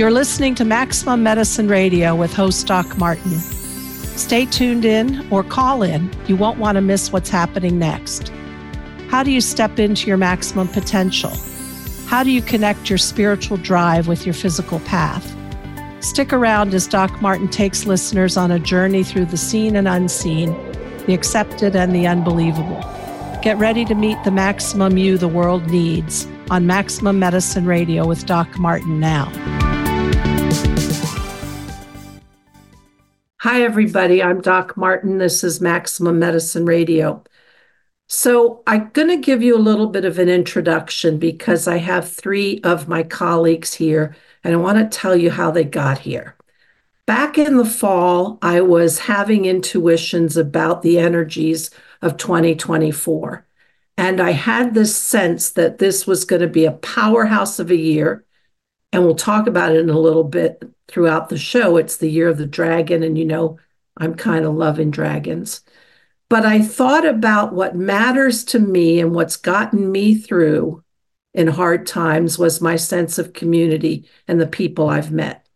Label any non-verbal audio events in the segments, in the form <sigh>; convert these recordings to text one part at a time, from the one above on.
You're listening to Maximum Medicine Radio with host Doc Martin. Stay tuned in or call in. You won't want to miss what's happening next. How do you step into your maximum potential? How do you connect your spiritual drive with your physical path? Stick around as Doc Martin takes listeners on a journey through the seen and unseen, the accepted and the unbelievable. Get ready to meet the maximum you the world needs on Maximum Medicine Radio with Doc Martin now. Hi, everybody. I'm Doc Martin. This is Maximum Medicine Radio. So, I'm going to give you a little bit of an introduction because I have three of my colleagues here, and I want to tell you how they got here. Back in the fall, I was having intuitions about the energies of 2024. And I had this sense that this was going to be a powerhouse of a year. And we'll talk about it in a little bit throughout the show. It's the year of the dragon, and you know, I'm kind of loving dragons. But I thought about what matters to me and what's gotten me through in hard times was my sense of community and the people I've met.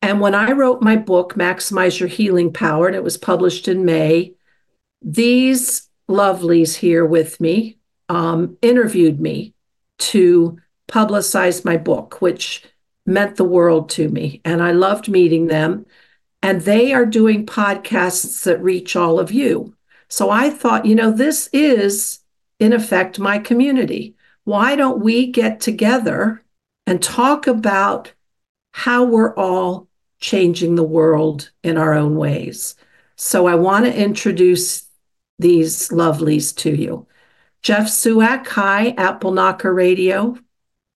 And when I wrote my book, Maximize Your Healing Power, and it was published in May, these lovelies here with me um, interviewed me to publicize my book, which meant the world to me. And I loved meeting them. And they are doing podcasts that reach all of you. So I thought, you know, this is, in effect, my community. Why don't we get together and talk about how we're all changing the world in our own ways? So I want to introduce these lovelies to you. Jeff Suak, hi, Apple Knocker Radio.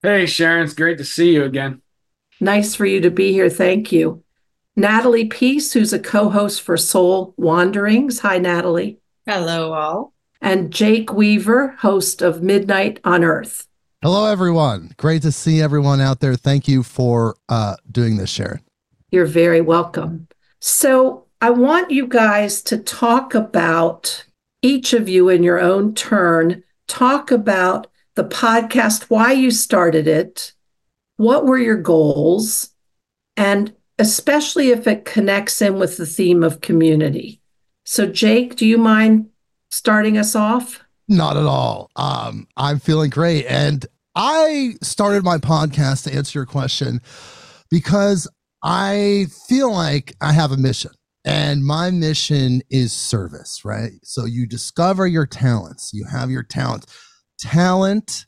Hey, Sharon, it's great to see you again. Nice for you to be here. Thank you. Natalie Peace, who's a co host for Soul Wanderings. Hi, Natalie. Hello, all. And Jake Weaver, host of Midnight on Earth. Hello, everyone. Great to see everyone out there. Thank you for uh, doing this, Sharon. You're very welcome. So, I want you guys to talk about each of you in your own turn, talk about the podcast, why you started it, what were your goals, and especially if it connects in with the theme of community. So, Jake, do you mind starting us off? Not at all. Um, I'm feeling great. And I started my podcast to answer your question because I feel like I have a mission. And my mission is service, right? So you discover your talents, you have your talent. Talent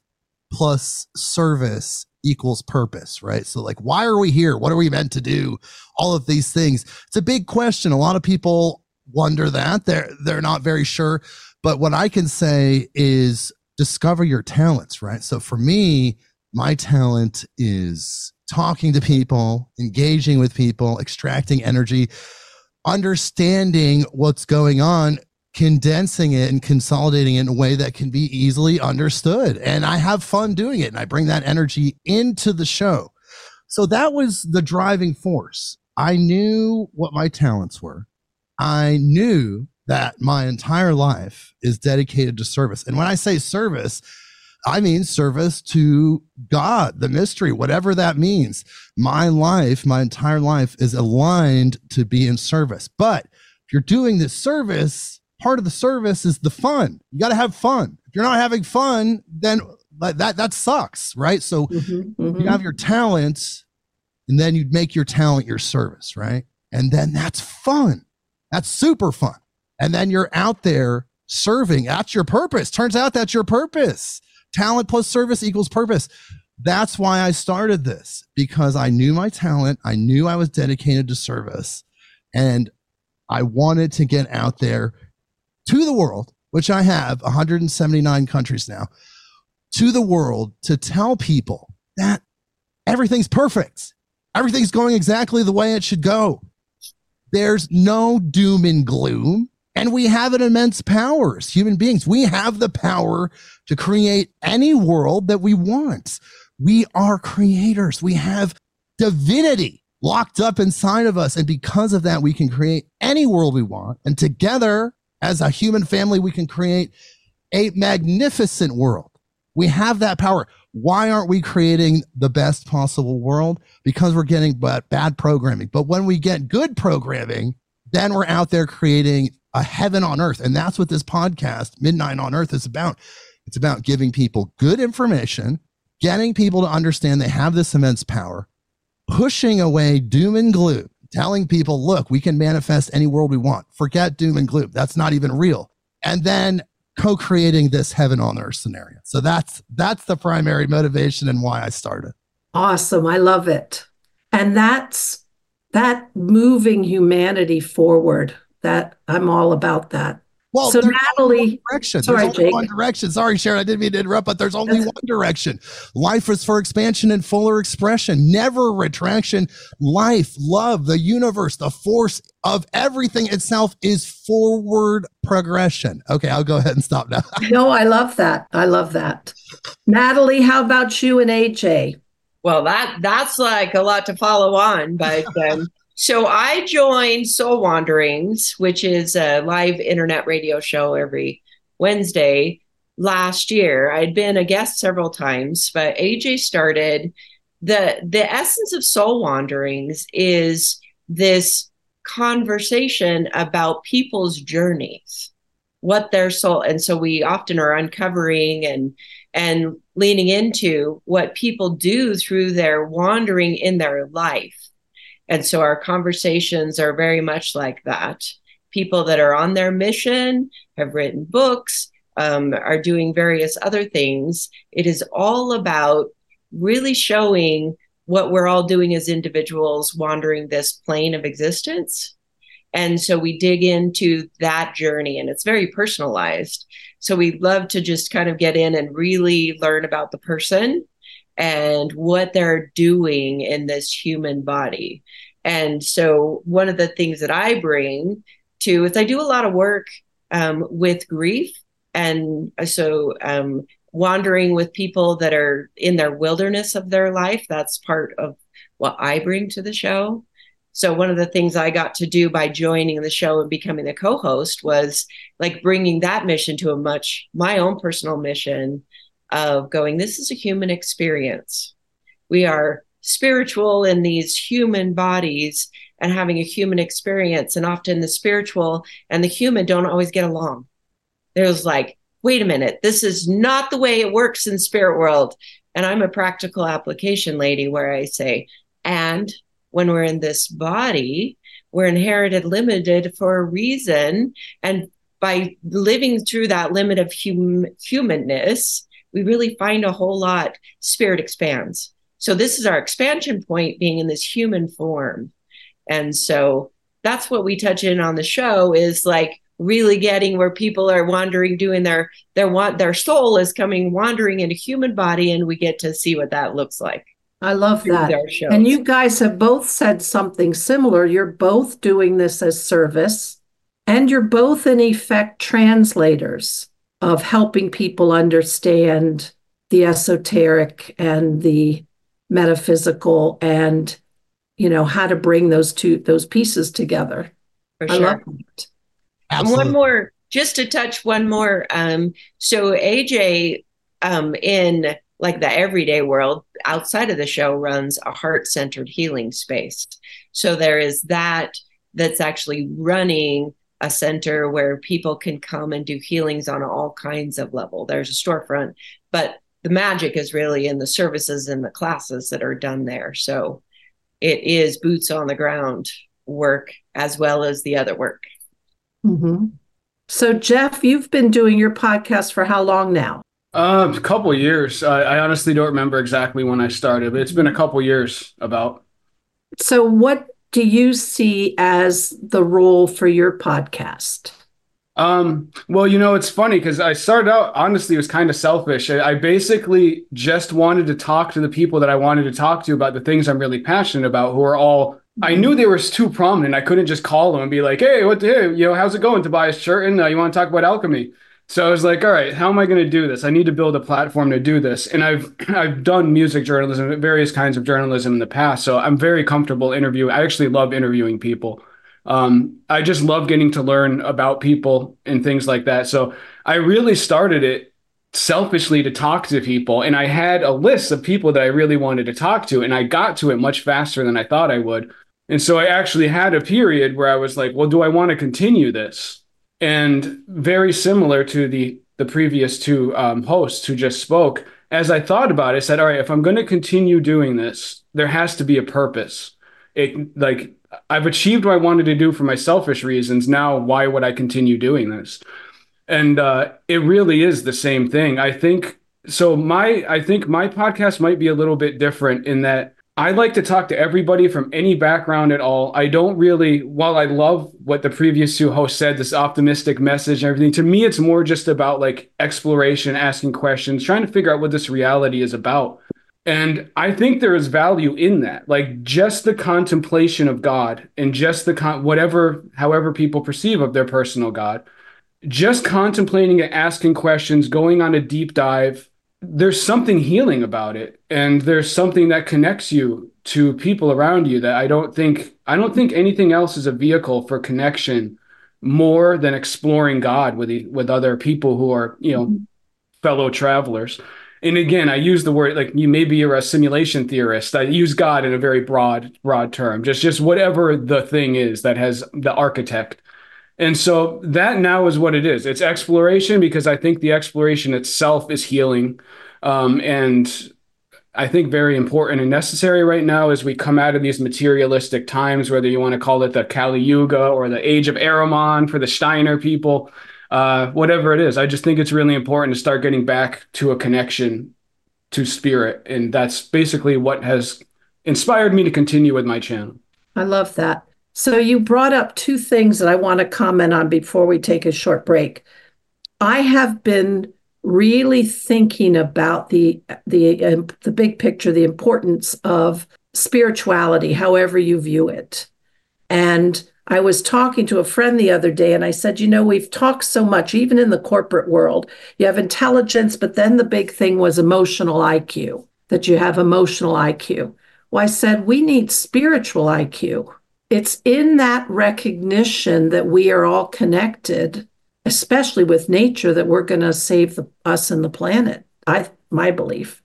plus service equals purpose, right? So, like, why are we here? What are we meant to do? All of these things. It's a big question. A lot of people wonder that. They're they're not very sure. But what I can say is discover your talents, right? So for me, my talent is talking to people, engaging with people, extracting energy, understanding what's going on condensing it and consolidating it in a way that can be easily understood. And I have fun doing it and I bring that energy into the show. So that was the driving force. I knew what my talents were. I knew that my entire life is dedicated to service. And when I say service, I mean service to God, the mystery, whatever that means. My life, my entire life is aligned to be in service. But if you're doing this service, part of the service is the fun. You got to have fun. If you're not having fun, then that that sucks, right? So mm-hmm, mm-hmm. you have your talents, and then you make your talent your service, right? And then that's fun. That's super fun. And then you're out there serving. That's your purpose. Turns out that's your purpose. Talent plus service equals purpose. That's why I started this because I knew my talent. I knew I was dedicated to service and I wanted to get out there to the world, which I have 179 countries now, to the world to tell people that everything's perfect. Everything's going exactly the way it should go. There's no doom and gloom. And we have an immense power as human beings. We have the power to create any world that we want. We are creators. We have divinity locked up inside of us. And because of that, we can create any world we want. And together, as a human family, we can create a magnificent world We have that power. Why aren't we creating the best possible world? Because we're getting but bad programming. But when we get good programming, then we're out there creating a heaven on earth. And that's what this podcast, Midnight on Earth, is about. It's about giving people good information, getting people to understand they have this immense power, pushing away doom and gloom, telling people, look, we can manifest any world we want. Forget doom and gloom. That's not even real. And then co-creating this heaven on earth scenario. So that's that's the primary motivation and why I started. Awesome. I love it. And that's that moving humanity forward. That I'm all about that. Well, so Natalie, direction. Sorry, there's only Jake. one direction. Sorry, Sharon, I didn't mean to interrupt, but there's only one direction. Life is for expansion and fuller expression, never retraction. Life, love, the universe, the force of everything itself is forward progression. Okay, I'll go ahead and stop now. <laughs> no, I love that. I love that. Natalie, how about you and AJ? Well, that that's like a lot to follow on, but um, so I joined Soul Wanderings, which is a live internet radio show every Wednesday last year. I'd been a guest several times, but AJ started the the essence of Soul Wanderings is this conversation about people's journeys what their soul and so we often are uncovering and and leaning into what people do through their wandering in their life and so our conversations are very much like that. People that are on their mission have written books, um, are doing various other things. It is all about really showing what we're all doing as individuals wandering this plane of existence. And so we dig into that journey and it's very personalized. So we love to just kind of get in and really learn about the person and what they're doing in this human body. And so, one of the things that I bring to is I do a lot of work um, with grief. And so, um, wandering with people that are in their wilderness of their life, that's part of what I bring to the show. So, one of the things I got to do by joining the show and becoming the co host was like bringing that mission to a much, my own personal mission of going, this is a human experience. We are spiritual in these human bodies and having a human experience. And often the spiritual and the human don't always get along. There's like, wait a minute, this is not the way it works in spirit world. And I'm a practical application lady where I say, and when we're in this body, we're inherited limited for a reason. And by living through that limit of hum- humanness, we really find a whole lot, spirit expands. So this is our expansion point being in this human form. And so that's what we touch in on the show is like really getting where people are wandering doing their their want their soul is coming wandering into human body and we get to see what that looks like. I love that. And you guys have both said something similar. You're both doing this as service and you're both in effect translators of helping people understand the esoteric and the metaphysical and you know how to bring those two those pieces together. For sure. i love it and one more just to touch one more um so aj um in like the everyday world outside of the show runs a heart-centered healing space. So there is that that's actually running a center where people can come and do healings on all kinds of level there's a storefront but the magic is really in the services and the classes that are done there. So it is boots on the ground work as well as the other work. Mm-hmm. So, Jeff, you've been doing your podcast for how long now? Uh, a couple years. I, I honestly don't remember exactly when I started, but it's been a couple years about. So, what do you see as the role for your podcast? Um, well, you know, it's funny because I started out, honestly, it was kind of selfish. I, I, basically just wanted to talk to the people that I wanted to talk to about the things I'm really passionate about, who are all, I knew they were too prominent. I couldn't just call them and be like, hey, what, hey, you know, how's it going, Tobias Churton? Uh, you want to talk about alchemy? So I was like, all right, how am I going to do this? I need to build a platform to do this. And I've <clears throat> I've done music journalism, various kinds of journalism in the past, so I'm very comfortable interviewing. I actually love interviewing people. Um, I just love getting to learn about people and things like that. So I really started it selfishly to talk to people and I had a list of people that I really wanted to talk to and I got to it much faster than I thought I would. And so I actually had a period where I was like, well, do I want to continue this? And very similar to the the previous two um, hosts who just spoke, as I thought about it, I said, all right, if I'm going to continue doing this, there has to be a purpose. It like I've achieved what I wanted to do for my selfish reasons. Now, why would I continue doing this? And uh, it really is the same thing. I think so. My I think my podcast might be a little bit different in that I like to talk to everybody from any background at all. I don't really, while I love what the previous two hosts said, this optimistic message and everything, to me, it's more just about like exploration, asking questions, trying to figure out what this reality is about. And I think there is value in that, like just the contemplation of God and just the con- whatever, however people perceive of their personal God, just contemplating it, asking questions, going on a deep dive. There's something healing about it, and there's something that connects you to people around you that I don't think I don't think anything else is a vehicle for connection more than exploring God with the, with other people who are you know mm-hmm. fellow travelers and again, I use the word like you maybe you're a simulation theorist. I use God in a very broad, broad term. Just just whatever the thing is that has the architect. And so that now is what it is. It's exploration because I think the exploration itself is healing. Um, and I think very important and necessary right now as we come out of these materialistic times, whether you want to call it the Kali Yuga or the age of Ahriman for the Steiner people uh, whatever it is. I just think it's really important to start getting back to a connection to spirit. And that's basically what has inspired me to continue with my channel. I love that. So you brought up two things that I want to comment on before we take a short break. I have been really thinking about the the uh, the big picture, the importance of spirituality, however you view it. And I was talking to a friend the other day and I said, you know, we've talked so much, even in the corporate world. You have intelligence, but then the big thing was emotional IQ, that you have emotional IQ. Well, I said, we need spiritual IQ. It's in that recognition that we are all connected, especially with nature, that we're going to save the, us and the planet. I, my belief.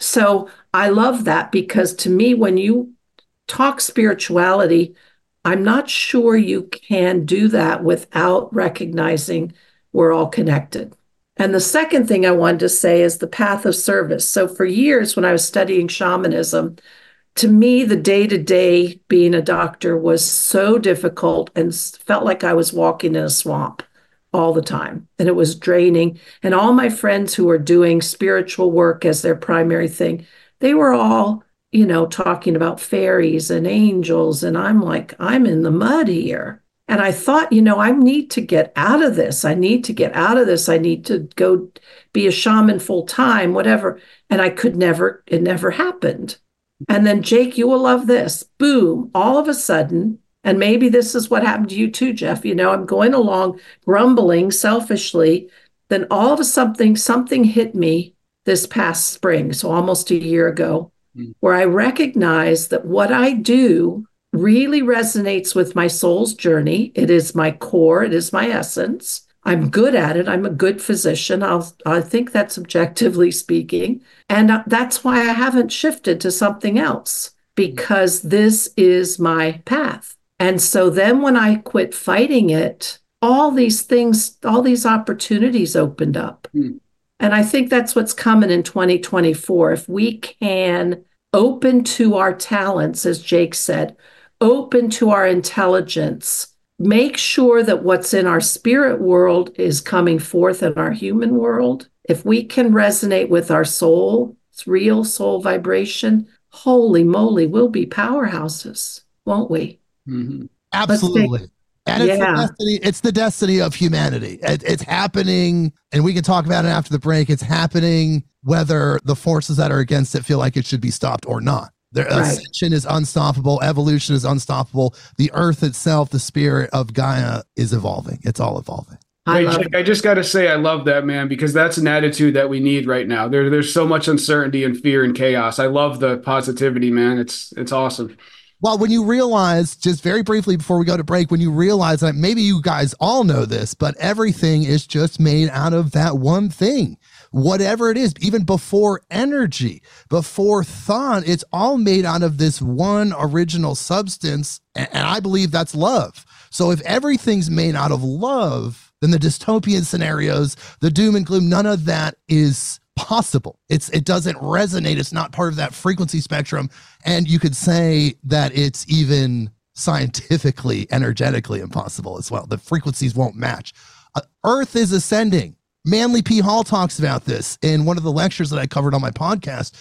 So I love that because to me, when you talk spirituality, I'm not sure you can do that without recognizing we're all connected. And the second thing I wanted to say is the path of service. So, for years, when I was studying shamanism, to me, the day to day being a doctor was so difficult and felt like I was walking in a swamp all the time. And it was draining. And all my friends who were doing spiritual work as their primary thing, they were all you know, talking about fairies and angels. And I'm like, I'm in the mud here. And I thought, you know, I need to get out of this. I need to get out of this. I need to go be a shaman full time, whatever. And I could never, it never happened. And then, Jake, you will love this. Boom, all of a sudden, and maybe this is what happened to you too, Jeff. You know, I'm going along grumbling selfishly. Then all of a something, something hit me this past spring, so almost a year ago mm. where I recognize that what I do really resonates with my soul's journey. It is my core, it is my essence. I'm good at it. I'm a good physician. I'll, I think that's objectively speaking. And uh, that's why I haven't shifted to something else because this is my path. And so then when I quit fighting it, all these things, all these opportunities opened up. Mm. And I think that's what's coming in 2024. If we can open to our talents, as Jake said, open to our intelligence, make sure that what's in our spirit world is coming forth in our human world. If we can resonate with our soul, it's real soul vibration, holy moly, we'll be powerhouses, won't we? Mm-hmm. Absolutely. And it's, yeah. the destiny, it's the destiny of humanity. It, it's happening, and we can talk about it after the break. It's happening whether the forces that are against it feel like it should be stopped or not. Their right. ascension is unstoppable. Evolution is unstoppable. The earth itself, the spirit of Gaia, is evolving. It's all evolving. I, I just got to say, I love that, man, because that's an attitude that we need right now. There, there's so much uncertainty and fear and chaos. I love the positivity, man. It's it's awesome. Well, when you realize, just very briefly before we go to break, when you realize that maybe you guys all know this, but everything is just made out of that one thing whatever it is, even before energy, before thought, it's all made out of this one original substance. And, and I believe that's love. So if everything's made out of love, then the dystopian scenarios, the doom and gloom, none of that is possible. It's it doesn't resonate. It's not part of that frequency spectrum. And you could say that it's even scientifically, energetically impossible as well. The frequencies won't match. Uh, Earth is ascending. Manly P. Hall talks about this in one of the lectures that I covered on my podcast.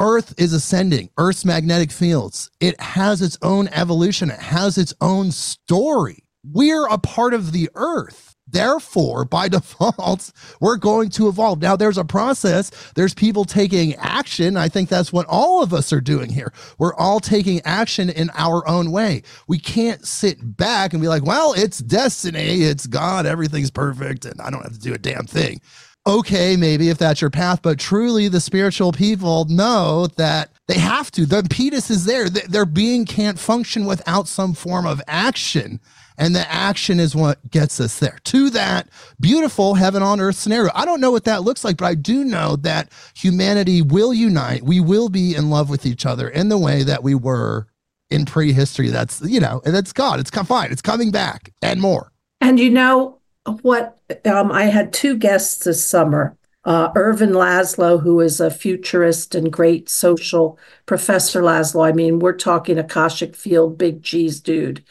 Earth is ascending, Earth's magnetic fields. It has its own evolution, it has its own story. We're a part of the Earth. Therefore, by <laughs> default, we're going to evolve. Now, there's a process, there's people taking action. I think that's what all of us are doing here. We're all taking action in our own way. We can't sit back and be like, well, it's destiny, it's God, everything's perfect, and I don't have to do a damn thing. Okay, maybe if that's your path, but truly the spiritual people know that they have to. The impetus is there. Their being can't function without some form of action. And the action is what gets us there to that beautiful heaven on earth scenario. I don't know what that looks like, but I do know that humanity will unite. We will be in love with each other in the way that we were in prehistory. That's, you know, and that's God. It's fine. It's coming back and more. And you know what? Um, I had two guests this summer. Uh, Ervin Laszlo, who is a futurist and great social professor Laszlo. I mean, we're talking Akashic Field, big cheese dude.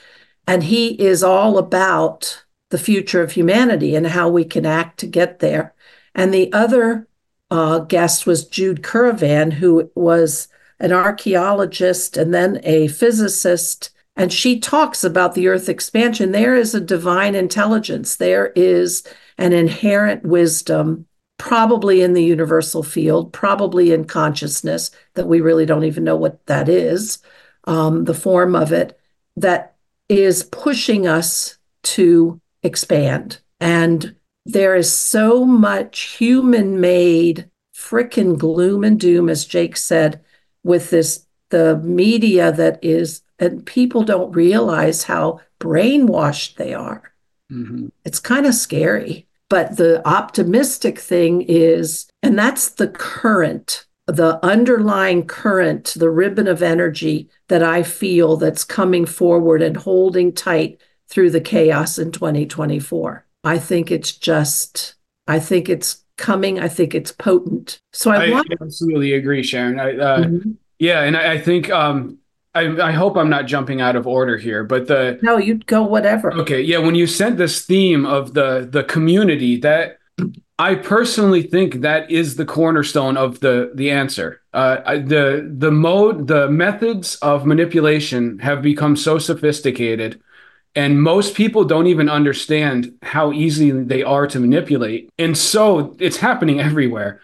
And he is all about the future of humanity and how we can act to get there. And the other uh, guest was Jude Currivan, who was an archaeologist and then a physicist. And she talks about the earth expansion. There is a divine intelligence, there is an inherent wisdom, probably in the universal field, probably in consciousness, that we really don't even know what that is, um, the form of it, that is pushing us to expand. And there is so much human made frickin' gloom and doom, as Jake said, with this, the media that is, and people don't realize how brainwashed they are. Mm-hmm. It's kind of scary. But the optimistic thing is, and that's the current the underlying current, the ribbon of energy that I feel that's coming forward and holding tight through the chaos in 2024. I think it's just, I think it's coming. I think it's potent. So I, I want- absolutely agree, Sharon. I, uh, mm-hmm. Yeah, and I, I think um, I, I, hope I'm not jumping out of order here, but the no, you'd go whatever. Okay, yeah. When you sent this theme of the the community, that I personally think that is the cornerstone of the the answer. Uh, the the mode, the methods of manipulation have become so sophisticated, and most people don't even understand how easy they are to manipulate. And so it's happening everywhere.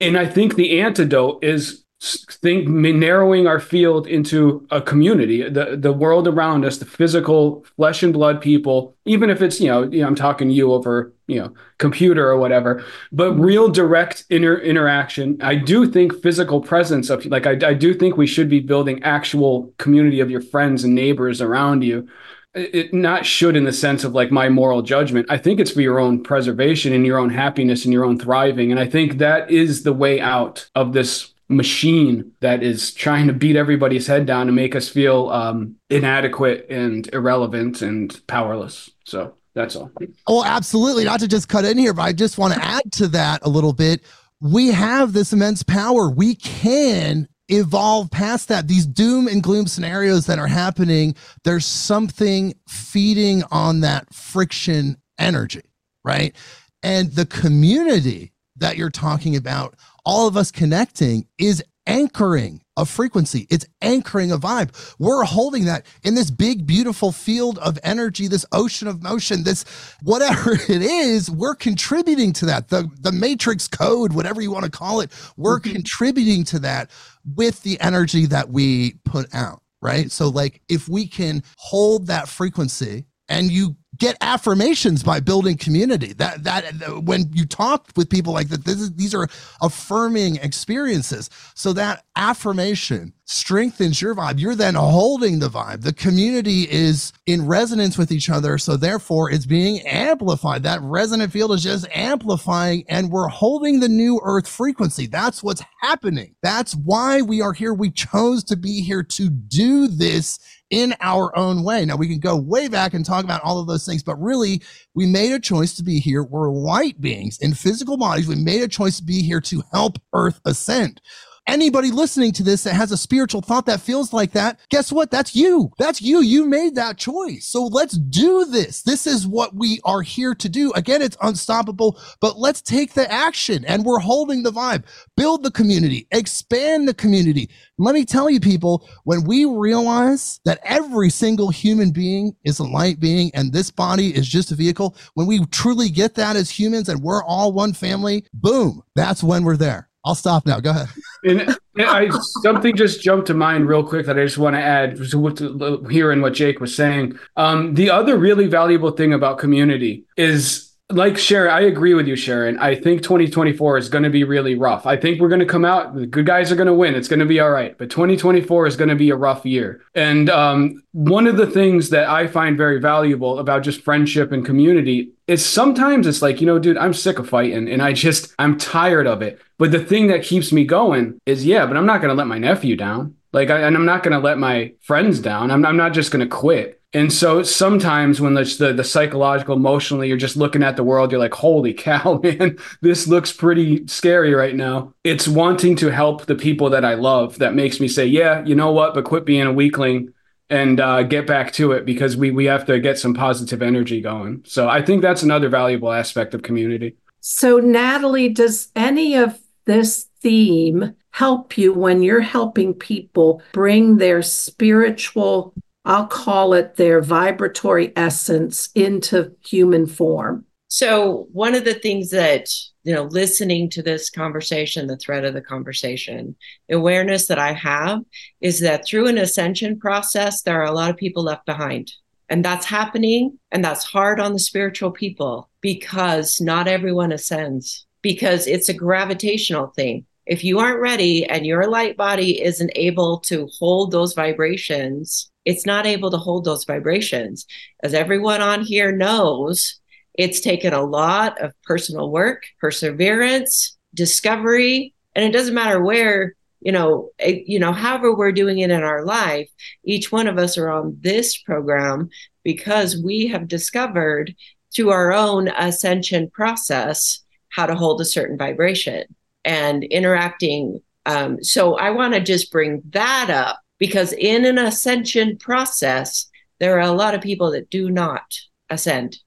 And I think the antidote is think narrowing our field into a community. The the world around us the physical flesh and blood people even if it's you know, you know I'm talking you over you know computer or whatever but mm-hmm. real direct inter- interaction. I do think physical presence of like I, I do think we should be building actual community of your friends and neighbors around you. It not should in the sense of like my moral judgment. I think it's for your own preservation and your own happiness and your own thriving. And i think that is the way out of this machine that is trying to beat everybody's head down and make us feel um, inadequate and irrelevant and powerless. So that's all. Oh, absolutely. Not to just cut in here, but I just want to <laughs> add to that a little bit. We have this immense power. We can evolve past that. These doom and gloom scenarios that are happening, there's something feeding on that friction energy, right? And the community that you're talking about all of us connecting is anchoring a frequency. It's anchoring a vibe. We're holding that in this big, beautiful field of energy, this ocean of motion, this whatever <laughs> it is, we're contributing to that. The, the matrix code, whatever you want to call it, we're mm-hmm. contributing to that with the energy that we put out. Right. So, like, if we can hold that frequency and you get affirmations by building community that that when you talk with people like that this is, these are affirming experiences so that affirmation strengthens your vibe. You're then holding the vibe. The community is in resonance with each other. So therefore it's being amplified. That resonant field is just amplifying and we're holding the new earth frequency. That's what's happening. That's why we are here. We chose to be here to do this in our own way. Now we can go way back and talk about all of those things, but really we made a choice to be here. We're light beings in physical bodies. We made a choice to be here to help earth ascend anybody listening to this that has a spiritual thought that feels like that, guess what? That's you. That's you. You made that choice. So let's do this. This is what we are here to do. Again, it's unstoppable, but let's take the action and we're holding the vibe. Build the community, expand the community. Let me tell you, people, when we realize that every single human being is a light being and this body is just a vehicle, when we truly get that as humans and we're all one family, boom, that's when we're there. I'll stop now. Go ahead. and, I something just jumped to mind real quick that I just want to add to hearing what Jake was saying. Um, the other really valuable thing about community is like Sharon, I agree with you, Sharon. I think 2024 is going to be really rough. I think we're going to come out. The good guys are going to win. It's going to be all right. But 2024 is going to be a rough year. And um, one of the things that I find very valuable about just friendship and community is sometimes it's like, you know, dude, I'm sick of fighting and I just, I'm tired of it. But the thing that keeps me going is, yeah, but I'm not going to let my nephew down. Like, I, and I'm not going to let my friends down. I'm, I'm not just going to quit. And so sometimes when it's the, the psychological, emotionally, you're just looking at the world, you're like, holy cow, <laughs> man, this looks pretty scary right now. It's wanting to help the people that I love that makes me say, yeah, you know what, but quit being a weakling and uh, get back to it because we, we have to get some positive energy going. So I think that's another valuable aspect of community. So, Natalie, does any of this theme help you when you're helping people bring their spiritual I'll call it their vibratory essence into human form. So, one of the things that, you know, listening to this conversation, the thread of the conversation, the awareness that I have is that through an ascension process, there are a lot of people left behind. And that's happening. And that's hard on the spiritual people because not everyone ascends, because it's a gravitational thing. If you aren't ready and your light body isn't able to hold those vibrations, it's not able to hold those vibrations. As everyone on here knows, it's taken a lot of personal work, perseverance, discovery, and it doesn't matter where you know it, you know however we're doing it in our life each one of us are on this program because we have discovered through our own ascension process how to hold a certain vibration and interacting um, so i want to just bring that up because in an ascension process, there are a lot of people that do not ascend.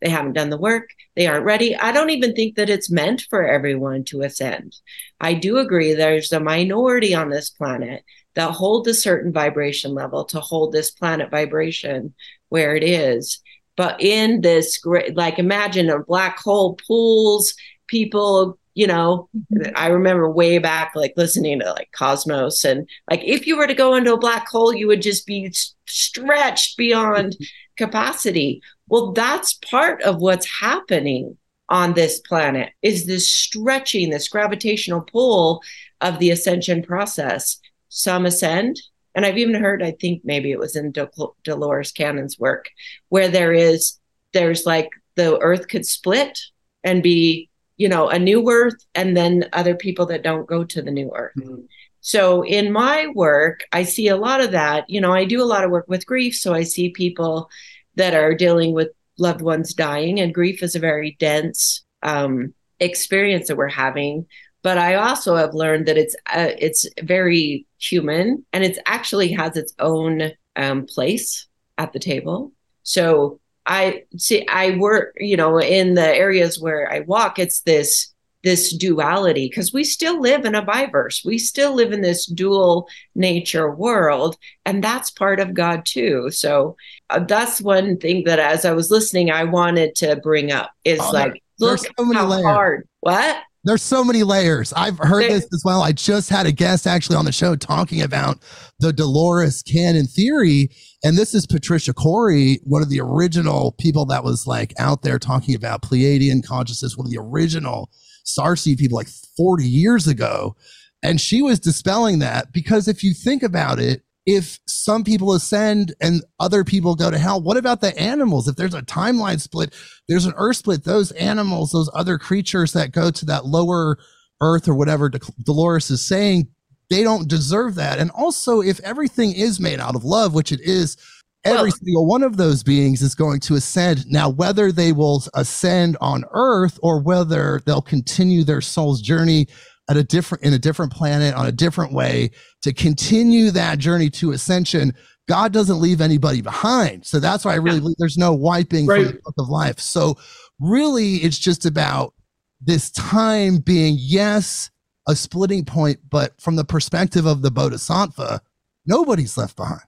They haven't done the work. They aren't ready. I don't even think that it's meant for everyone to ascend. I do agree there's a minority on this planet that hold a certain vibration level to hold this planet vibration where it is. But in this great, like imagine a black hole pools people you know mm-hmm. i remember way back like listening to like cosmos and like if you were to go into a black hole you would just be stretched beyond capacity. Well that's part of what's happening on this planet is this stretching this gravitational pull of the ascension process. Some ascend and i've even heard i think maybe it was in Dol- dolores cannon's work where there is there's like the earth could split and be you know, a new earth and then other people that don't go to the new earth. Mm-hmm. So in my work, I see a lot of that. You know, I do a lot of work with grief. So I see people that are dealing with loved ones dying, and grief is a very dense um, experience that we're having. But I also have learned that it's uh, it's very human, and it's actually has its own um, place at the table. So I see I work, you know, in the areas where I walk, it's this this duality because we still live in a biverse. We still live in this dual nature world, and that's part of God too. So uh, that's one thing that as I was listening, I wanted to bring up is oh, like, there, look so how layers. hard. What? There's so many layers. I've heard there, this as well. I just had a guest actually on the show talking about the Dolores Cannon theory. And this is Patricia Cori, one of the original people that was like out there talking about Pleiadian consciousness, one of the original starseed people like 40 years ago. And she was dispelling that because if you think about it, if some people ascend and other people go to hell, what about the animals? If there's a timeline split, there's an earth split, those animals, those other creatures that go to that lower earth or whatever Dolores is saying, they don't deserve that. And also, if everything is made out of love, which it is, every well, single one of those beings is going to ascend. Now, whether they will ascend on earth or whether they'll continue their soul's journey at a different in a different planet on a different way to continue that journey to ascension god doesn't leave anybody behind so that's why i really there's no wiping right. from the book of life so really it's just about this time being yes a splitting point but from the perspective of the bodhisattva nobody's left behind.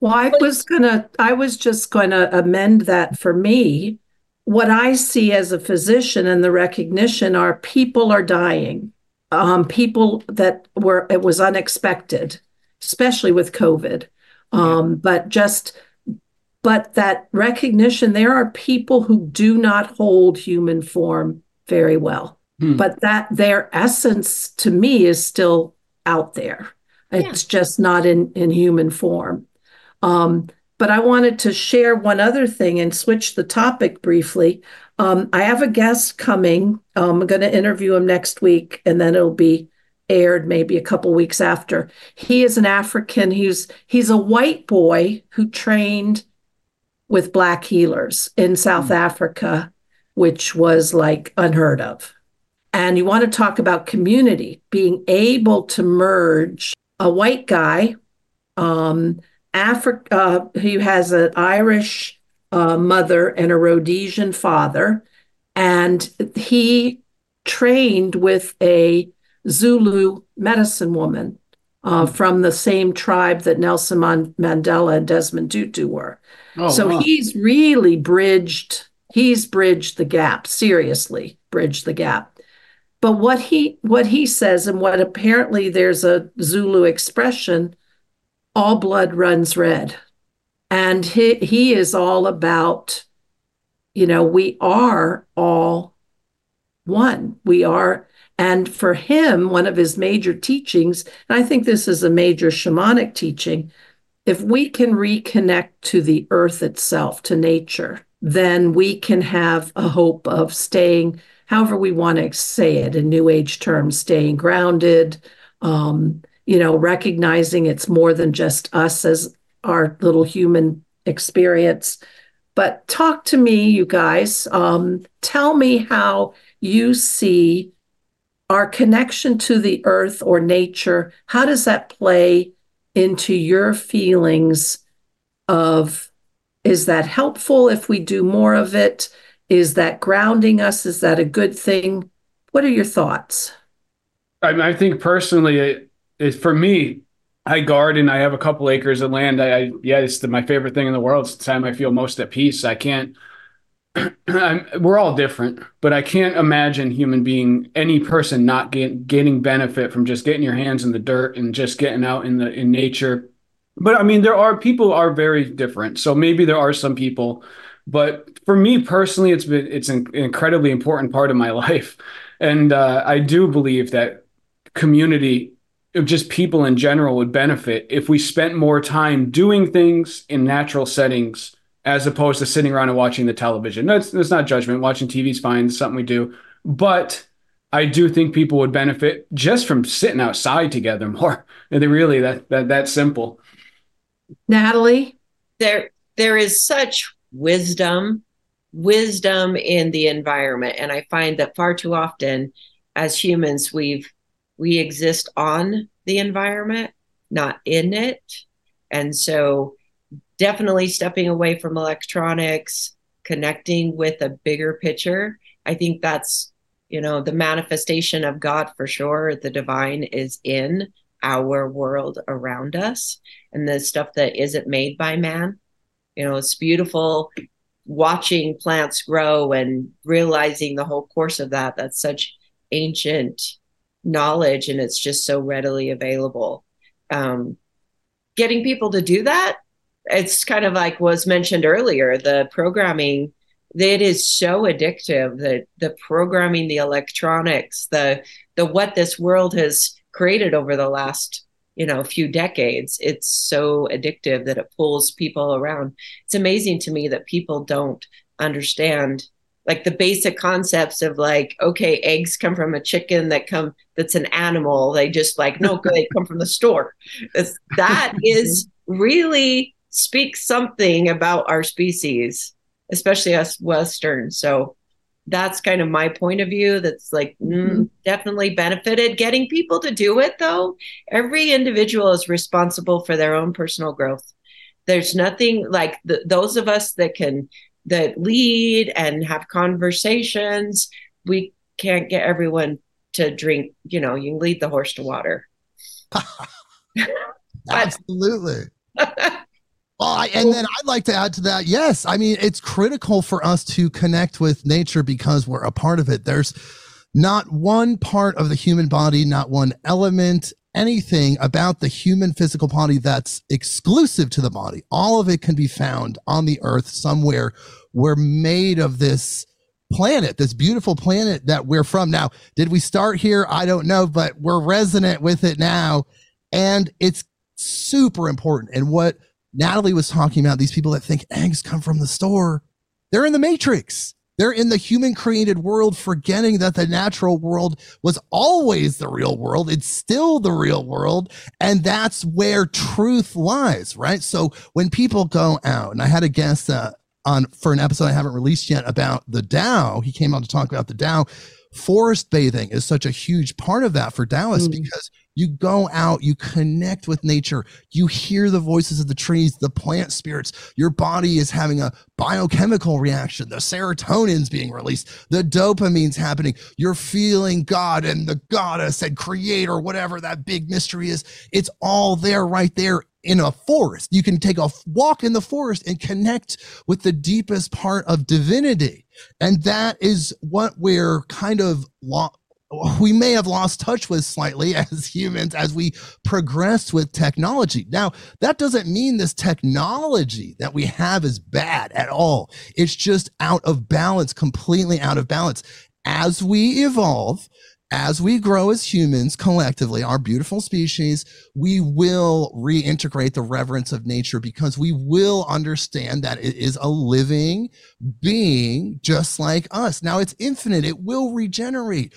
Well i was gonna i was just gonna amend that for me. What i see as a physician and the recognition are people are dying um, people that were it was unexpected, especially with COVID. Um, but just but that recognition there are people who do not hold human form very well hmm. but that their essence to me is still out there it's yeah. just not in in human form um, but i wanted to share one other thing and switch the topic briefly um, I have a guest coming. Um, I'm going to interview him next week, and then it'll be aired maybe a couple weeks after. He is an African. He's he's a white boy who trained with black healers in South mm-hmm. Africa, which was like unheard of. And you want to talk about community, being able to merge a white guy, um, Africa, uh, who has an Irish uh, mother and a Rhodesian father. And he trained with a Zulu medicine woman uh, from the same tribe that Nelson Mandela and Desmond Tutu were. Oh, so wow. he's really bridged, he's bridged the gap, seriously bridged the gap. But what he what he says and what apparently there's a Zulu expression, all blood runs red. And he he is all about you know we are all one. We are and for him one of his major teachings and i think this is a major shamanic teaching if we can reconnect to the earth itself to nature then we can have a hope of staying however we want to say it in new age terms staying grounded um, you know recognizing it's more than just us as our little human experience. But talk to me, you guys. Um, tell me how you see our connection to the earth or nature. How does that play into your feelings of is that helpful if we do more of it? Is that grounding us? Is that a good thing? What are your thoughts? I, mean, I think personally, it, it, for me, I garden. I have a couple acres of land. I, I yeah, it's the, my favorite thing in the world. It's the time I feel most at peace. I can't. <clears throat> we're all different, but I can't imagine human being any person not get, getting benefit from just getting your hands in the dirt and just getting out in the in nature. But I mean, there are people are very different. So maybe there are some people, but for me personally, it's been it's an incredibly important part of my <laughs> life, and uh, I do believe that community just people in general would benefit if we spent more time doing things in natural settings as opposed to sitting around and watching the television. No, it's, it's not judgment. Watching TV is fine. It's something we do. But I do think people would benefit just from sitting outside together <laughs> more. And they really that that that simple. Natalie, there there is such wisdom, wisdom in the environment, and I find that far too often, as humans, we've we exist on the environment, not in it. And so, definitely stepping away from electronics, connecting with a bigger picture. I think that's, you know, the manifestation of God for sure. The divine is in our world around us and the stuff that isn't made by man. You know, it's beautiful watching plants grow and realizing the whole course of that. That's such ancient knowledge and it's just so readily available. Um, getting people to do that, it's kind of like was mentioned earlier, the programming it is so addictive that the programming the electronics the the what this world has created over the last you know a few decades it's so addictive that it pulls people around. It's amazing to me that people don't understand like the basic concepts of like okay eggs come from a chicken that come that's an animal. They just like no good <laughs> they come from the store. It's, that <laughs> is really speaks something about our species especially us western so that's kind of my point of view that's like mm, mm-hmm. definitely benefited getting people to do it though every individual is responsible for their own personal growth there's nothing like the, those of us that can that lead and have conversations. We can't get everyone to drink, you know, you can lead the horse to water. <laughs> <laughs> Absolutely. <laughs> Well, I, and then I'd like to add to that. Yes, I mean it's critical for us to connect with nature because we're a part of it. There's not one part of the human body, not one element, anything about the human physical body that's exclusive to the body. All of it can be found on the earth somewhere we're made of this planet, this beautiful planet that we're from. Now, did we start here? I don't know, but we're resonant with it now. And it's super important. And what Natalie was talking about, these people that think eggs come from the store, they're in the matrix. They're in the human created world, forgetting that the natural world was always the real world. It's still the real world. And that's where truth lies, right? So when people go out, and I had a guest uh, on for an episode I haven't released yet about the Tao. He came on to talk about the Tao. Forest bathing is such a huge part of that for Taoists mm. because you go out, you connect with nature, you hear the voices of the trees, the plant spirits. Your body is having a biochemical reaction. The serotonin's being released, the dopamine's happening. You're feeling God and the goddess and creator, whatever that big mystery is. It's all there right there in a forest. You can take a walk in the forest and connect with the deepest part of divinity. And that is what we're kind of lo- we may have lost touch with slightly <laughs> as humans as we progress with technology. Now, that doesn't mean this technology that we have is bad at all. It's just out of balance, completely out of balance. As we evolve, as we grow as humans collectively, our beautiful species, we will reintegrate the reverence of nature because we will understand that it is a living being just like us. Now it's infinite, it will regenerate.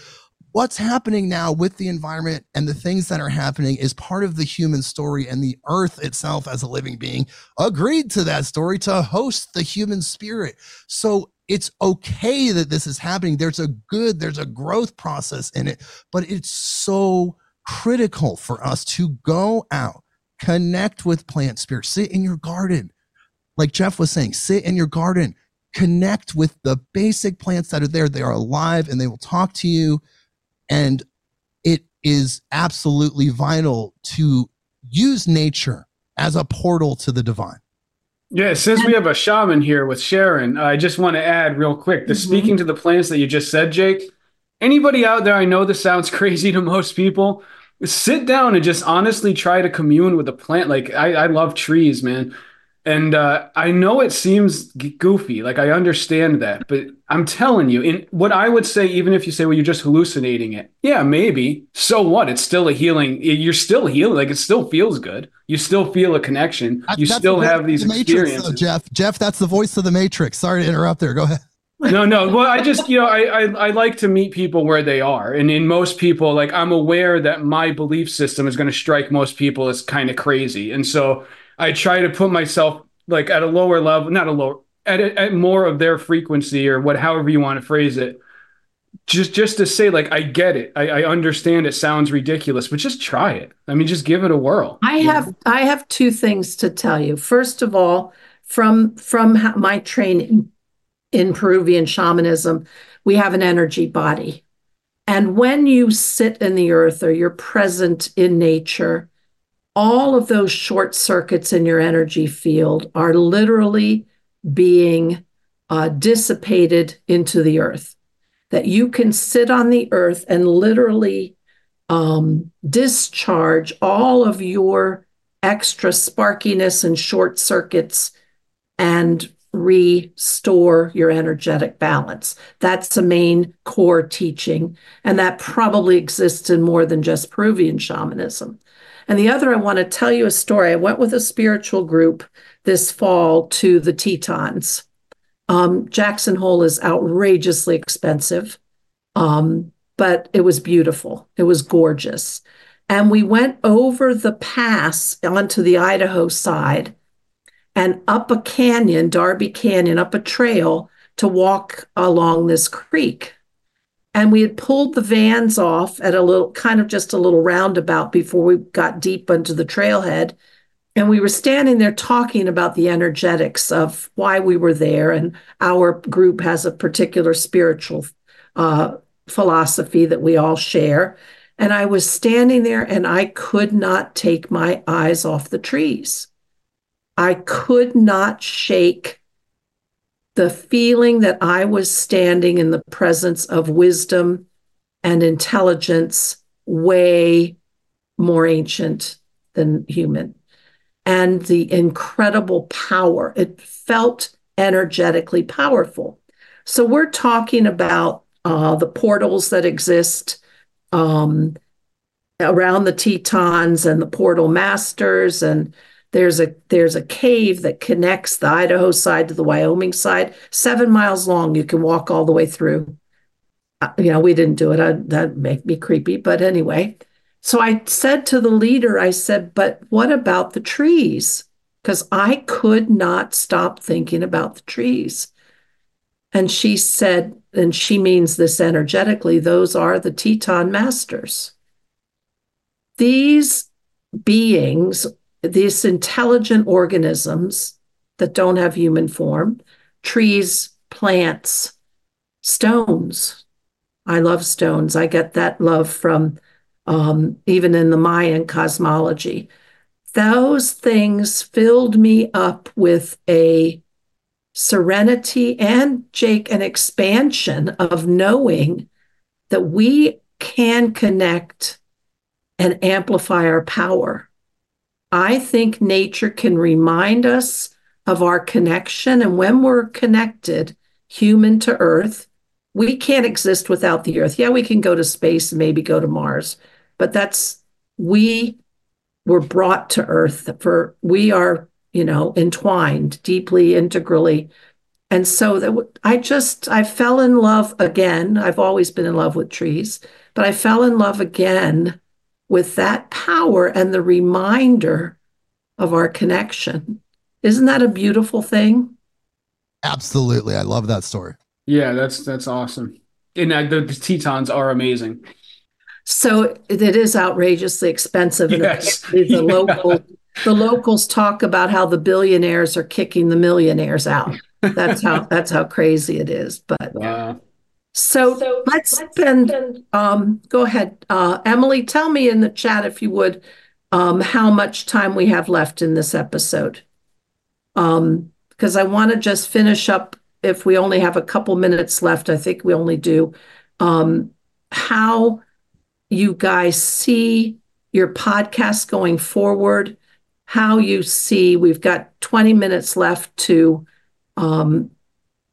What's happening now with the environment and the things that are happening is part of the human story, and the earth itself, as a living being, agreed to that story to host the human spirit. So it's okay that this is happening. There's a good, there's a growth process in it, but it's so critical for us to go out, connect with plant spirits, sit in your garden. Like Jeff was saying, sit in your garden, connect with the basic plants that are there. They are alive and they will talk to you. And it is absolutely vital to use nature as a portal to the divine. Yeah, since we have a shaman here with Sharon, I just want to add real quick the mm-hmm. speaking to the plants that you just said, Jake. Anybody out there, I know this sounds <laughs> crazy to most people. Sit down and just honestly try to commune with a plant. Like I, I love trees, man. And uh, I know it seems goofy, like I understand that, but I'm telling you, in what I would say, even if you say, well, you're just hallucinating it, yeah, maybe. So what? It's still a healing. You're still healing. Like it still feels good. You still feel a connection. You that's still have these the experiences. Matrix, Jeff, Jeff, that's the voice of the Matrix. Sorry to interrupt there. Go ahead. no, no. Well, I just, you know, I, I, I like to meet people where they are, and in most people, like I'm aware that my belief system is going to strike most people as kind of crazy, and so I try to put myself like at a lower level, not a lower, at, a, at more of their frequency or what, however you want to phrase it. Just, just to say, like, I get it. I, I understand it sounds ridiculous, but just try it. I mean, just give it a whirl. I have, know? I have two things to tell you. First of all, from from my training in Peruvian shamanism, we have an energy body. And when you sit in the earth or you're present in nature, all of those short circuits in your energy field are literally being uh, dissipated into the earth. That you can sit on the earth and literally um, discharge all of your extra sparkiness and short circuits and restore your energetic balance. That's the main core teaching. And that probably exists in more than just Peruvian shamanism. And the other, I want to tell you a story. I went with a spiritual group this fall to the Tetons. Um, Jackson Hole is outrageously expensive, um, but it was beautiful. It was gorgeous. And we went over the pass onto the Idaho side and up a canyon, Darby Canyon, up a trail to walk along this creek. And we had pulled the vans off at a little, kind of just a little roundabout before we got deep into the trailhead. And we were standing there talking about the energetics of why we were there. And our group has a particular spiritual uh, philosophy that we all share. And I was standing there and I could not take my eyes off the trees. I could not shake the feeling that I was standing in the presence of wisdom and intelligence way more ancient than human and the incredible power. It felt energetically powerful. So we're talking about uh, the portals that exist um, around the Tetons and the portal masters and there's a there's a cave that connects the Idaho side to the Wyoming side, seven miles long. You can walk all the way through. Uh, you know, we didn't do it. I, that make me creepy, but anyway. So I said to the leader, I said, "But what about the trees?" Because I could not stop thinking about the trees. And she said, and she means this energetically, those are the Teton masters. These beings these intelligent organisms that don't have human form, trees, plants, stones. I love stones. I get that love from um, even in the Mayan cosmology. Those things filled me up with a serenity and, Jake, an expansion of knowing that we can connect and amplify our power I think nature can remind us of our connection. And when we're connected, human to earth, we can't exist without the earth. Yeah, we can go to space and maybe go to Mars, but that's, we were brought to earth for, we are, you know, entwined deeply, integrally. And so that I just, I fell in love again. I've always been in love with trees, but I fell in love again with that power and the reminder of our connection. Isn't that a beautiful thing? Absolutely. I love that story. Yeah, that's that's awesome. And uh, the, the Tetons are amazing. So it is outrageously expensive. And yes. the <laughs> yeah. local the locals talk about how the billionaires are kicking the millionaires out. That's how that's how crazy it is. But wow. So, so let's, spend, spend, um, go ahead. Uh, Emily, tell me in the chat, if you would, um, how much time we have left in this episode. Um, because I want to just finish up, if we only have a couple minutes left, I think we only do, um, how you guys see your podcast going forward, how you see, we've got 20 minutes left to um,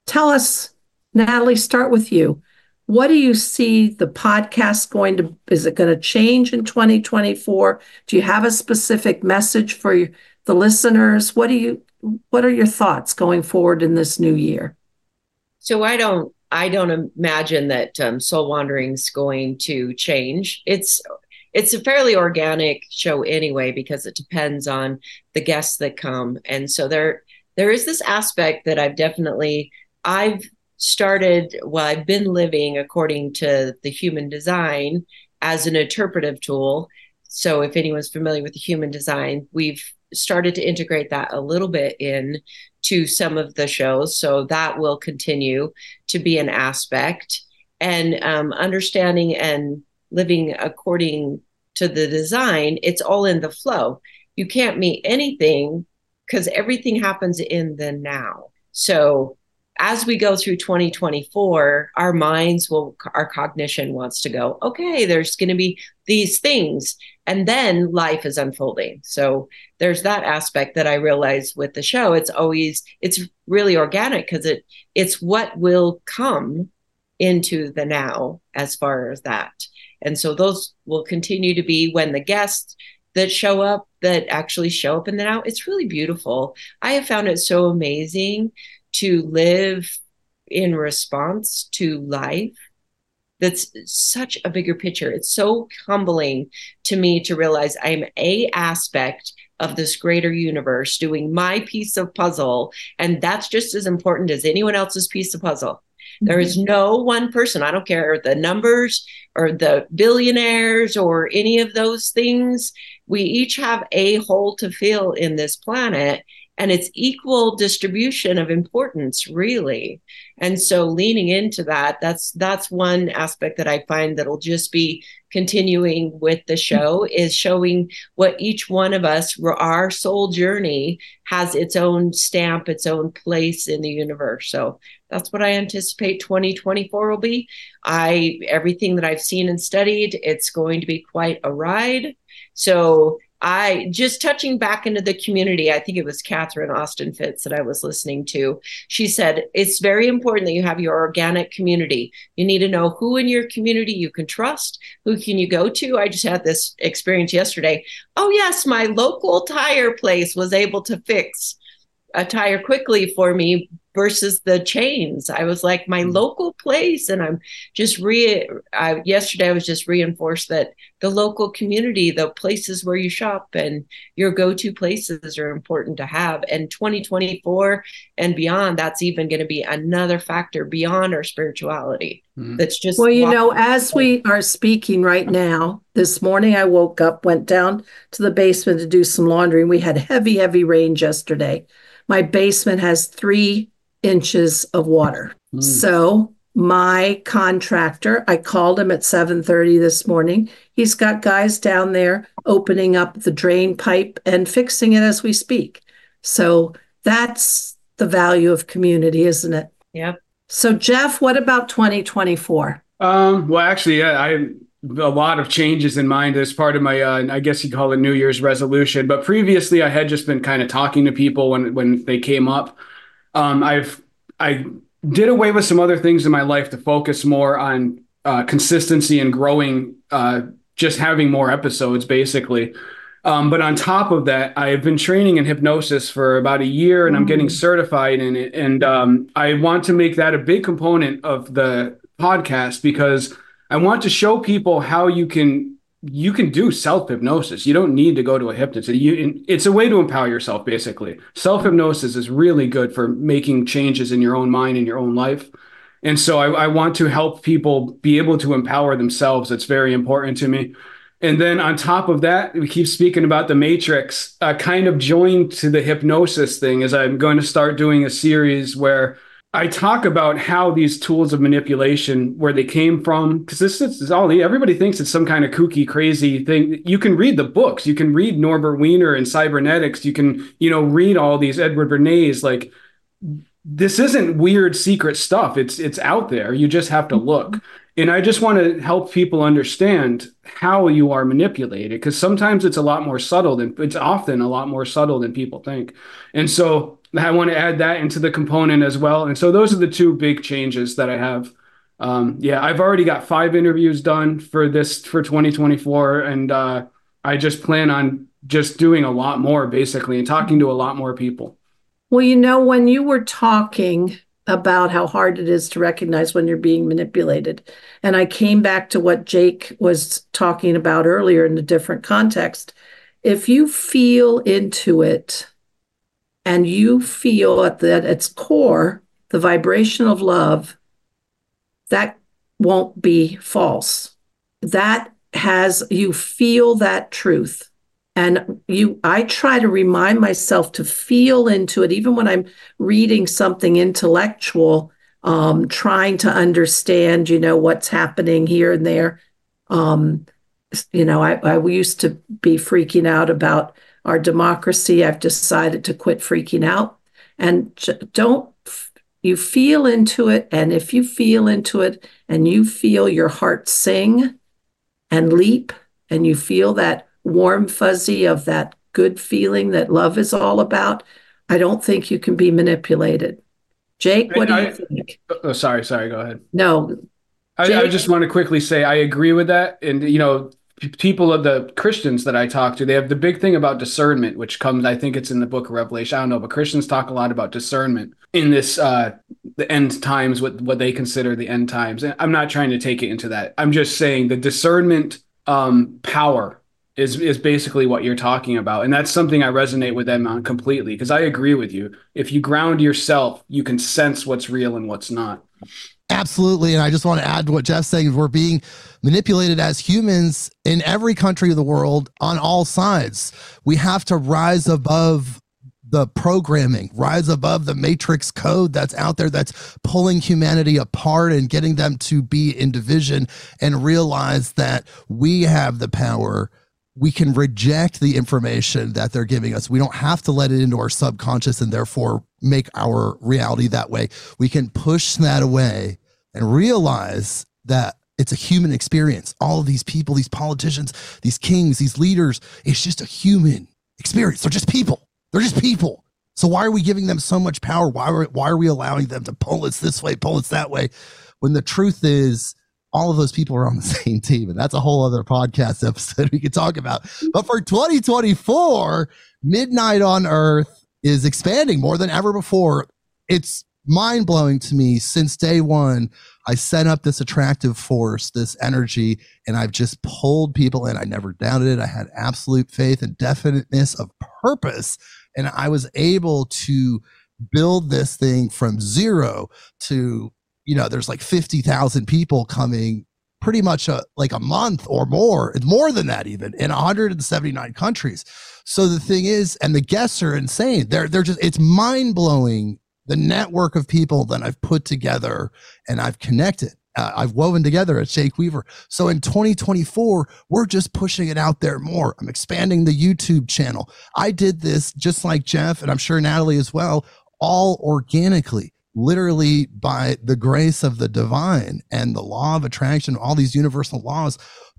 tell us Natalie, start with you. What do you see the podcast going to, is it going to change in 2024? Do you have a specific message for the listeners? What do you, what are your thoughts going forward in this new year? So I don't, I don't imagine that um, Soul Wandering is going to change. It's, it's a fairly organic show anyway because it depends on the guests that come, and so there, there is this aspect that I've definitely, I've started, well, I've been living according to the human design as an interpretive tool. So, if anyone's familiar with the human design, we've started to integrate that a little bit in to some of the shows. So, that will continue to be an aspect. And um, understanding and living according to the design, it's all in the flow. You can't meet anything because everything happens in the now. So, as we go through 2024, our minds will, our cognition wants to go, okay, there's going to be these things. And then life is unfolding. So there's that aspect that i realize with the show. It's always it's really organic because it it's what will come into the now as far as that. And so those will continue to be when the guests that show up that actually show up in the now it's really beautiful. I have found it so amazing to live in response to life that's such a bigger picture. It's so humbling to me to realize I'm a aspect of this greater universe doing my piece of puzzle and that's just as important as anyone else's piece of puzzle. There is mm-hmm. no one person, I don't care the numbers or the billionaires or any of those things. We each have a hole to fill in this planet and it's equal distribution of importance really. And so leaning into that that's that's one aspect that i find that'll just be continuing with the show is showing what each one of us our soul journey has its own stamp its own place in the universe. So that's what i anticipate 2024 will be. I everything that i've seen and studied it's going to be quite a ride. So I just touching back into the community. I think it was Catherine Austin Fitts that I was listening to. She said, It's very important that you have your organic community. You need to know who in your community you can trust, who can you go to. I just had this experience yesterday. Oh, yes, my local tire place was able to fix a tire quickly for me versus the chains. I was like my mm-hmm. local place, and I'm just re. I, yesterday, I was just reinforced that the local community, the places where you shop, and your go-to places are important to have. And 2024 and beyond, that's even going to be another factor beyond our spirituality. Mm-hmm. That's just well, you know, as we are speaking right now, this morning I woke up, went down to the basement to do some laundry, and we had heavy, heavy rain yesterday. My basement has three inches of water. Mm. So my contractor, I called him at 7:30 this morning. He's got guys down there opening up the drain pipe and fixing it as we speak. So that's the value of community, isn't it? Yeah. So Jeff, what about 2024? Um, well, actually, yeah, I a lot of changes in mind as part of my uh, i guess you call it new year's resolution but previously i had just been kind of talking to people when when they came up um, I've I did away with some other things in my life to focus more on uh, consistency and growing, uh, just having more episodes, basically. Um, but on top of that, I've been training in hypnosis for about a year, and I'm getting mm. certified in it. And um, I want to make that a big component of the podcast because I want to show people how you can you can do self hypnosis. You don't need to go to a hypnotist. You, it's a way to empower yourself, basically. Self hypnosis is really good for making changes in your own mind and your own life. And so I, I, want to help people be able to empower themselves. It's very important to me. And then on top of that, we keep speaking about the matrix, uh, kind of joined to the hypnosis thing, is I'm going to start doing a series where I talk about how these tools of manipulation, where they came from, because this, is all everybody thinks it's some kind of kooky, crazy thing. You can read the books, you can read Norbert Wiener and cybernetics, you can, you know, read all these Edward Bernays. Like, this isn't weird secret stuff. It's it's out there. You just have to mm-hmm. look. And I just want to help people understand how you are manipulated because sometimes it's a lot more subtle than it's often a lot more subtle than people think. And so I want to add that into the component as well. And so those are the two big changes that I have. Um, yeah, I've already got five interviews done for this for 2024, and uh, I just plan on just doing a lot more basically and talking to a lot more people. Well, you know, when you were talking about how hard it is to recognize when you're being manipulated, and I came back to what Jake was talking about earlier in a different context. If you feel into it, and you feel at, the, at its core the vibration of love, that won't be false. That has, you feel that truth. And you, I try to remind myself to feel into it, even when I'm reading something intellectual, um, trying to understand, you know, what's happening here and there. Um, you know, I, I used to be freaking out about our democracy. I've decided to quit freaking out and don't you feel into it. And if you feel into it and you feel your heart sing and leap and you feel that warm fuzzy of that good feeling that love is all about, I don't think you can be manipulated. Jake, what I, do you think? Oh, oh, sorry, sorry, go ahead. No. I, I, just want to quickly say I agree with that. And, you know, people of the Christians that I talk to, they have the big thing about discernment, which comes, I think it's in the book of Revelation. I don't know, but Christians talk a lot about discernment in this, uh, the end times, what, what they consider the end times. And I'm not trying to take it into that. I'm just saying the discernment um, power is is basically what you're talking about and that's something i resonate with them on completely because i agree with you if you ground yourself you can sense what's real and what's not absolutely and i just want to add to what jeff's saying we're being manipulated as humans in every country of the world on all sides. We have to rise above the programming, rise above the matrix code that's out there that's pulling humanity apart and getting them to be in division and realize that we have the power we can reject the information that they're giving us. We don't have to let it into our subconscious and therefore make our reality that way. We can push that away and realize that it's a human experience. All of these people, these politicians, these kings, these leaders, it's just a human experience. They're just people. They're just people. So why are we giving them so much power? Why are, why are we allowing them to pull us this way, pull us that way? When the truth is, all of those people are on the <laughs> same team. And that's a whole other podcast episode <laughs> we could talk about. But for 2024, Midnight on Earth is expanding more than ever before. It's mind blowing to me since day one. I set up this attractive force, this energy, and I've just pulled people in. I never doubted it. I had absolute faith and definiteness of purpose. And I was able to build this thing from zero to you know, there's like 50,000 people coming pretty much a, like a month or more, more than that even in 179 countries. So the thing is, and the guests are insane. They're they're just it's mind blowing the network of people that I've put together and I've connected. Uh, I've woven together at Jake Weaver. So in 2024, we're just pushing it out there more. I'm expanding the YouTube channel. I did this just like Jeff, and I'm sure Natalie as well, all organically literally by the grace of the divine and the law of attraction, all these universal laws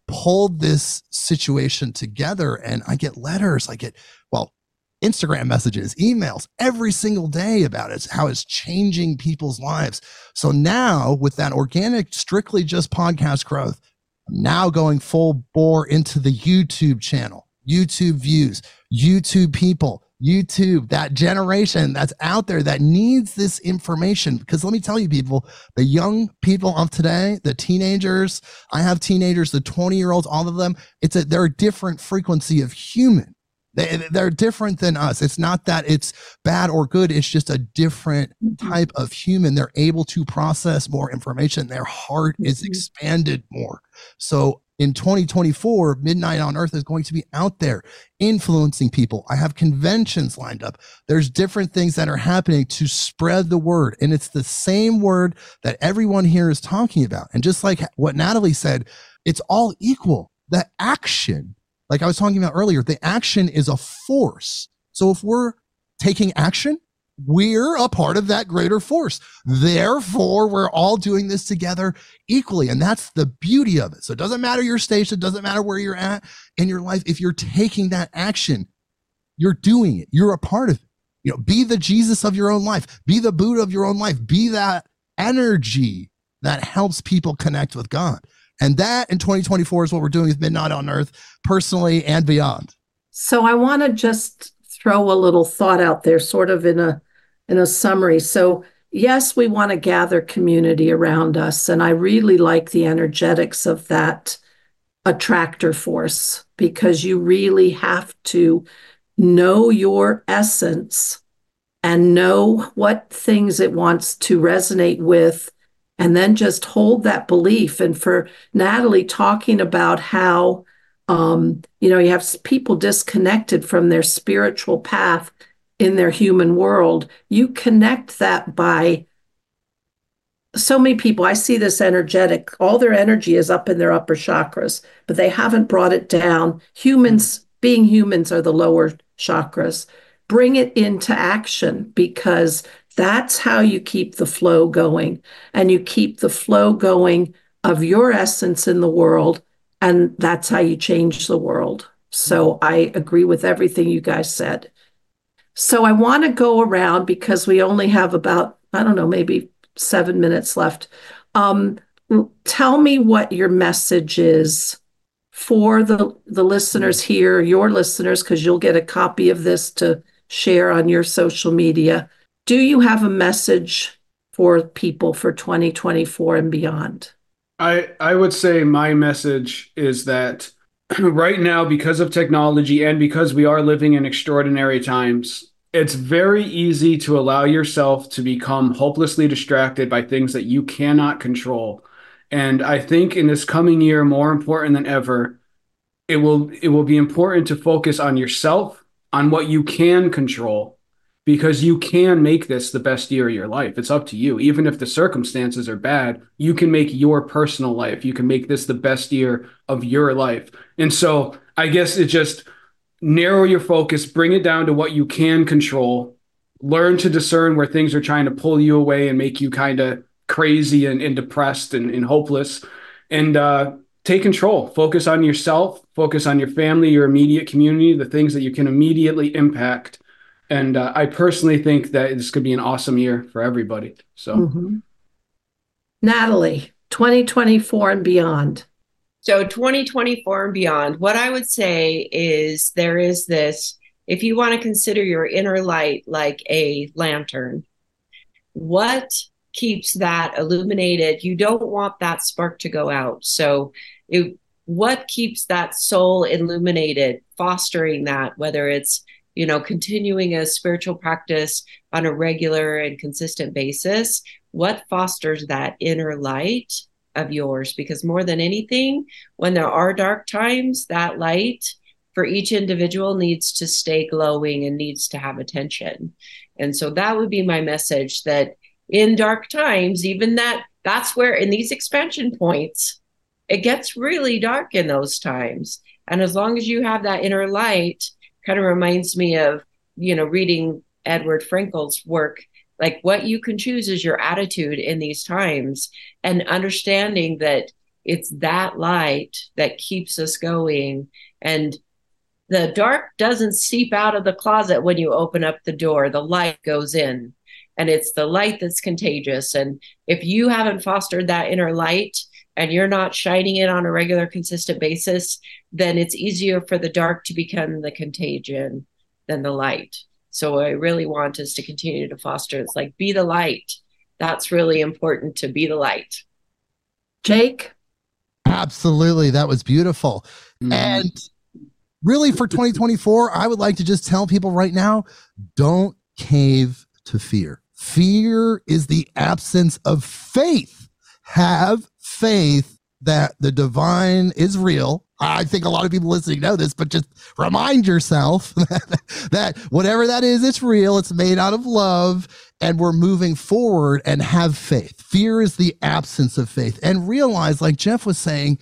pulled this situation together. And I get letters, I get, well, Instagram messages, emails every single day about it, how it's changing people's lives. So now, with that organic, strictly just podcast growth, I'm now going full bore into the YouTube channel, YouTube views, YouTube people, YouTube, that generation that's out there that needs this information. Because let me tell you, people, the young people of today, the teenagers, I have teenagers, the 20 year olds, all of them, it's a, they're a different frequency of human. They, they're different than us. It's not that it's bad or good. It's just a different mm-hmm. type of human. They're able to process more information. Their heart is mm-hmm. expanded more. So in 2024, Midnight on Earth is going to be out there influencing people. I have conventions lined up. There's different things that are happening to spread the word. And it's the same word that everyone here is talking about. And just like what Natalie said, it's all equal. The action, like I was talking about earlier, the action is a force. So if we're taking action, we're a part of that greater force. Therefore, we're all doing this together equally. And that's the beauty of it. So it doesn't matter your station, it doesn't matter where you're at in your life. If you're taking that action, you're doing it. You're a part of it. You know, be the Jesus of your own life, be the Buddha of your own life, be that energy that helps people connect with God. And that in 2024 is what we're doing with Midnight on Earth, personally and beyond. So I want to just throw a little thought out there, sort of in a in a summary. So, yes, we want to gather community around us. And I really like the energetics of that attractor force because you really have to know your essence and know what things it wants to resonate with and then just hold that belief and for natalie talking about how um, you know you have people disconnected from their spiritual path in their human world, you connect that by so many people. I see this energetic, all their energy is up in their upper chakras, but they haven't brought it down. Humans, being humans, are the lower chakras. Bring it into action because that's how you keep the flow going. And you keep the flow going of your essence in the world and that's how you change the world. So I agree with everything you guys said. So I want to go around because we only have about, I don't know, maybe seven minutes left. Um, tell me what your message is for the, the listeners here, your listeners, because you'll get a copy of this to share on your social media. Do you have a message for people for 2024 and beyond? I, I would say my message is that <clears throat> right now, because of technology and because we are living in extraordinary times, it's very easy to allow yourself to become hopelessly distracted by things that you cannot control. And I think in this coming year, more important than ever, it will it will be important to focus on yourself, on what you can control, because you can make this the best year of your life. It's up to you. Even if the circumstances are bad, you can make your personal life. You can make this the best year of your life. And so I guess it just narrow your focus, bring it down to what you can control, learn to discern where things are trying to pull you away and make you kind of crazy and, and depressed and, and, hopeless. And uh, take control. Focus on yourself, focus on your family, your immediate community, the things that you can immediately impact. And uh, I personally think that this could be an awesome year for everybody. So, mm-hmm. Natalie, 2024 and beyond. So 2024 and beyond, what I would say is there is this if you want to consider your inner light like a lantern, what keeps that illuminated? You don't want that spark to go out. So it, what keeps that soul illuminated, fostering that, whether it's you know continuing a spiritual practice on a regular and consistent basis what fosters that inner light of yours because more than anything, when there are dark times, that light for each individual needs to stay glowing and needs to have attention. And so that would be my message that in dark times, even that that's where in these expansion points, it gets really dark in those times. And as long as you have that inner light, kind of reminds me of, you know, reading Edward Frankl's work like what you can choose is your attitude in these times and understanding that it's that light that keeps us going. And the dark doesn't seep out of the closet when you open up the door. The light goes in and it's the light that's contagious. And if you haven't fostered that inner light and you're not shining it on a regular consistent basis then it's easier for the dark to become the contagion than the light. So I really want us to continue to foster it's like be the light. That's really important to be the light. Jake? Absolutely. That was beautiful. Mm-hmm. And really for 2024, I would like to just tell people right now don't cave to fear. Fear is the absence of faith. Have faith that the divine is real I think a lot of people listening know this, but just remind yourself <laughs> that, whatever that is, it's real. It's made out of love, and we're moving forward and have faith. Fear is the absence of faith. And realize, like Jeff was saying,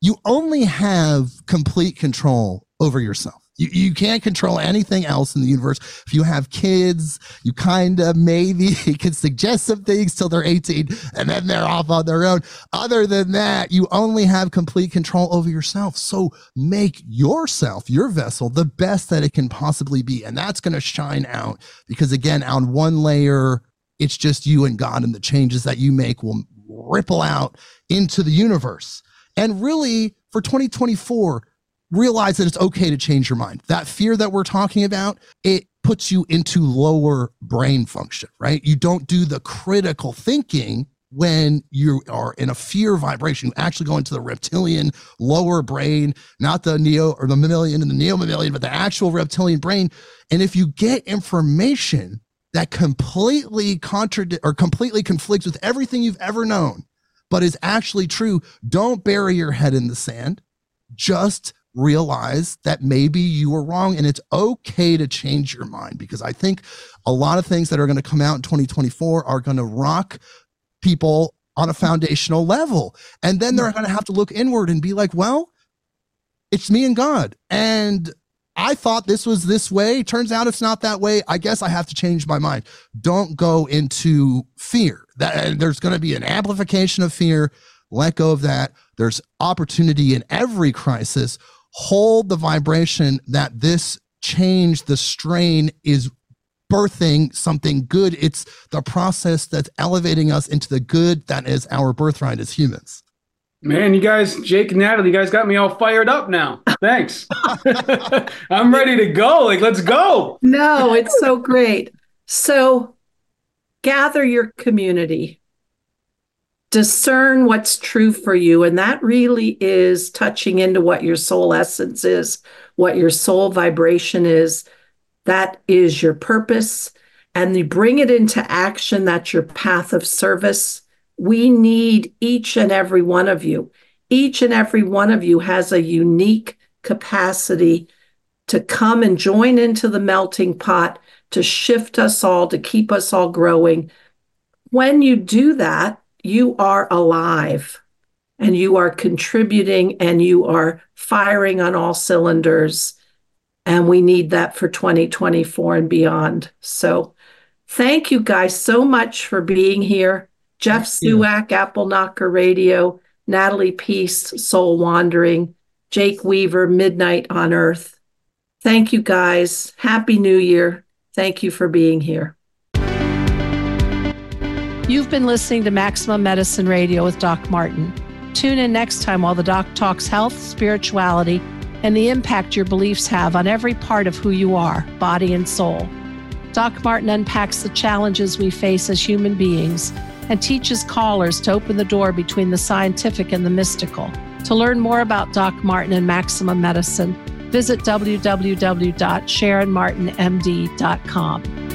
you only have complete control over yourself. You, you can't control anything else in the universe. If you have kids, you kind of maybe <laughs> can suggest some things till they're 18 and then they're off on their own. Other than that, you only have complete control over yourself. So make yourself, your vessel, the best that it can possibly be. And that's going to shine out because, again, on one layer, it's just you and God, and the changes that you make will ripple out into the universe. And really, for 2024, realize that it's okay to change your mind. That fear that we're talking about, it puts you into lower brain function, right? You don't do the critical thinking when you are in a fear vibration. You actually go into the reptilian lower brain, not the neo or the mammalian and the neo mammalian, but the actual reptilian brain. And if you get information that completely contradict or completely conflicts with everything you've ever known, but is actually true, don't bury your head in the sand. Just realize that maybe you were wrong and it's okay to change your mind because I think a lot of things that are going to come out in 2024 are going to rock people on a foundational level. And then they're going to have to look inward and be like, well, it's me and God. And I thought this was this way. Turns out it's not that way. I guess I have to change my mind. Don't go into fear. That there's going to be an amplification of fear. Let go of that there's opportunity in every crisis. Hold the vibration that this change, the strain is birthing something good. It's the process that's elevating us into the good that is our birthright as humans. Man, you guys, Jake and Natalie, you guys got me all fired up now. Thanks. <laughs> I'm ready to go. Like, let's go. No, it's so great. So, gather your community, discern what's true for you. And that really is touching into what your soul essence is, what your soul vibration is. That is your purpose. And you bring it into action. That's your path of service. We need each and every one of you. Each and every one of you has a unique capacity to come and join into the melting pot, to shift us all, to keep us all growing. When you do that, you are alive and you are contributing and you are firing on all cylinders. And we need that for 2024 and beyond. So, thank you guys so much for being here. Jeff Suak, Apple Knocker Radio, Natalie Peace, Soul Wandering, Jake Weaver, Midnight on Earth. Thank you guys. Happy New Year. Thank you for being here. You've been listening to Maximum Medicine Radio with Doc Martin. Tune in next time while the doc talks health, spirituality, and the impact your beliefs have on every part of who you are, body and soul. Doc Martin unpacks the challenges we face as human beings and teaches callers to open the door between the scientific and the mystical. To learn more about Doc Martin and Maximum Medicine, visit www.sharonmartinmd.com.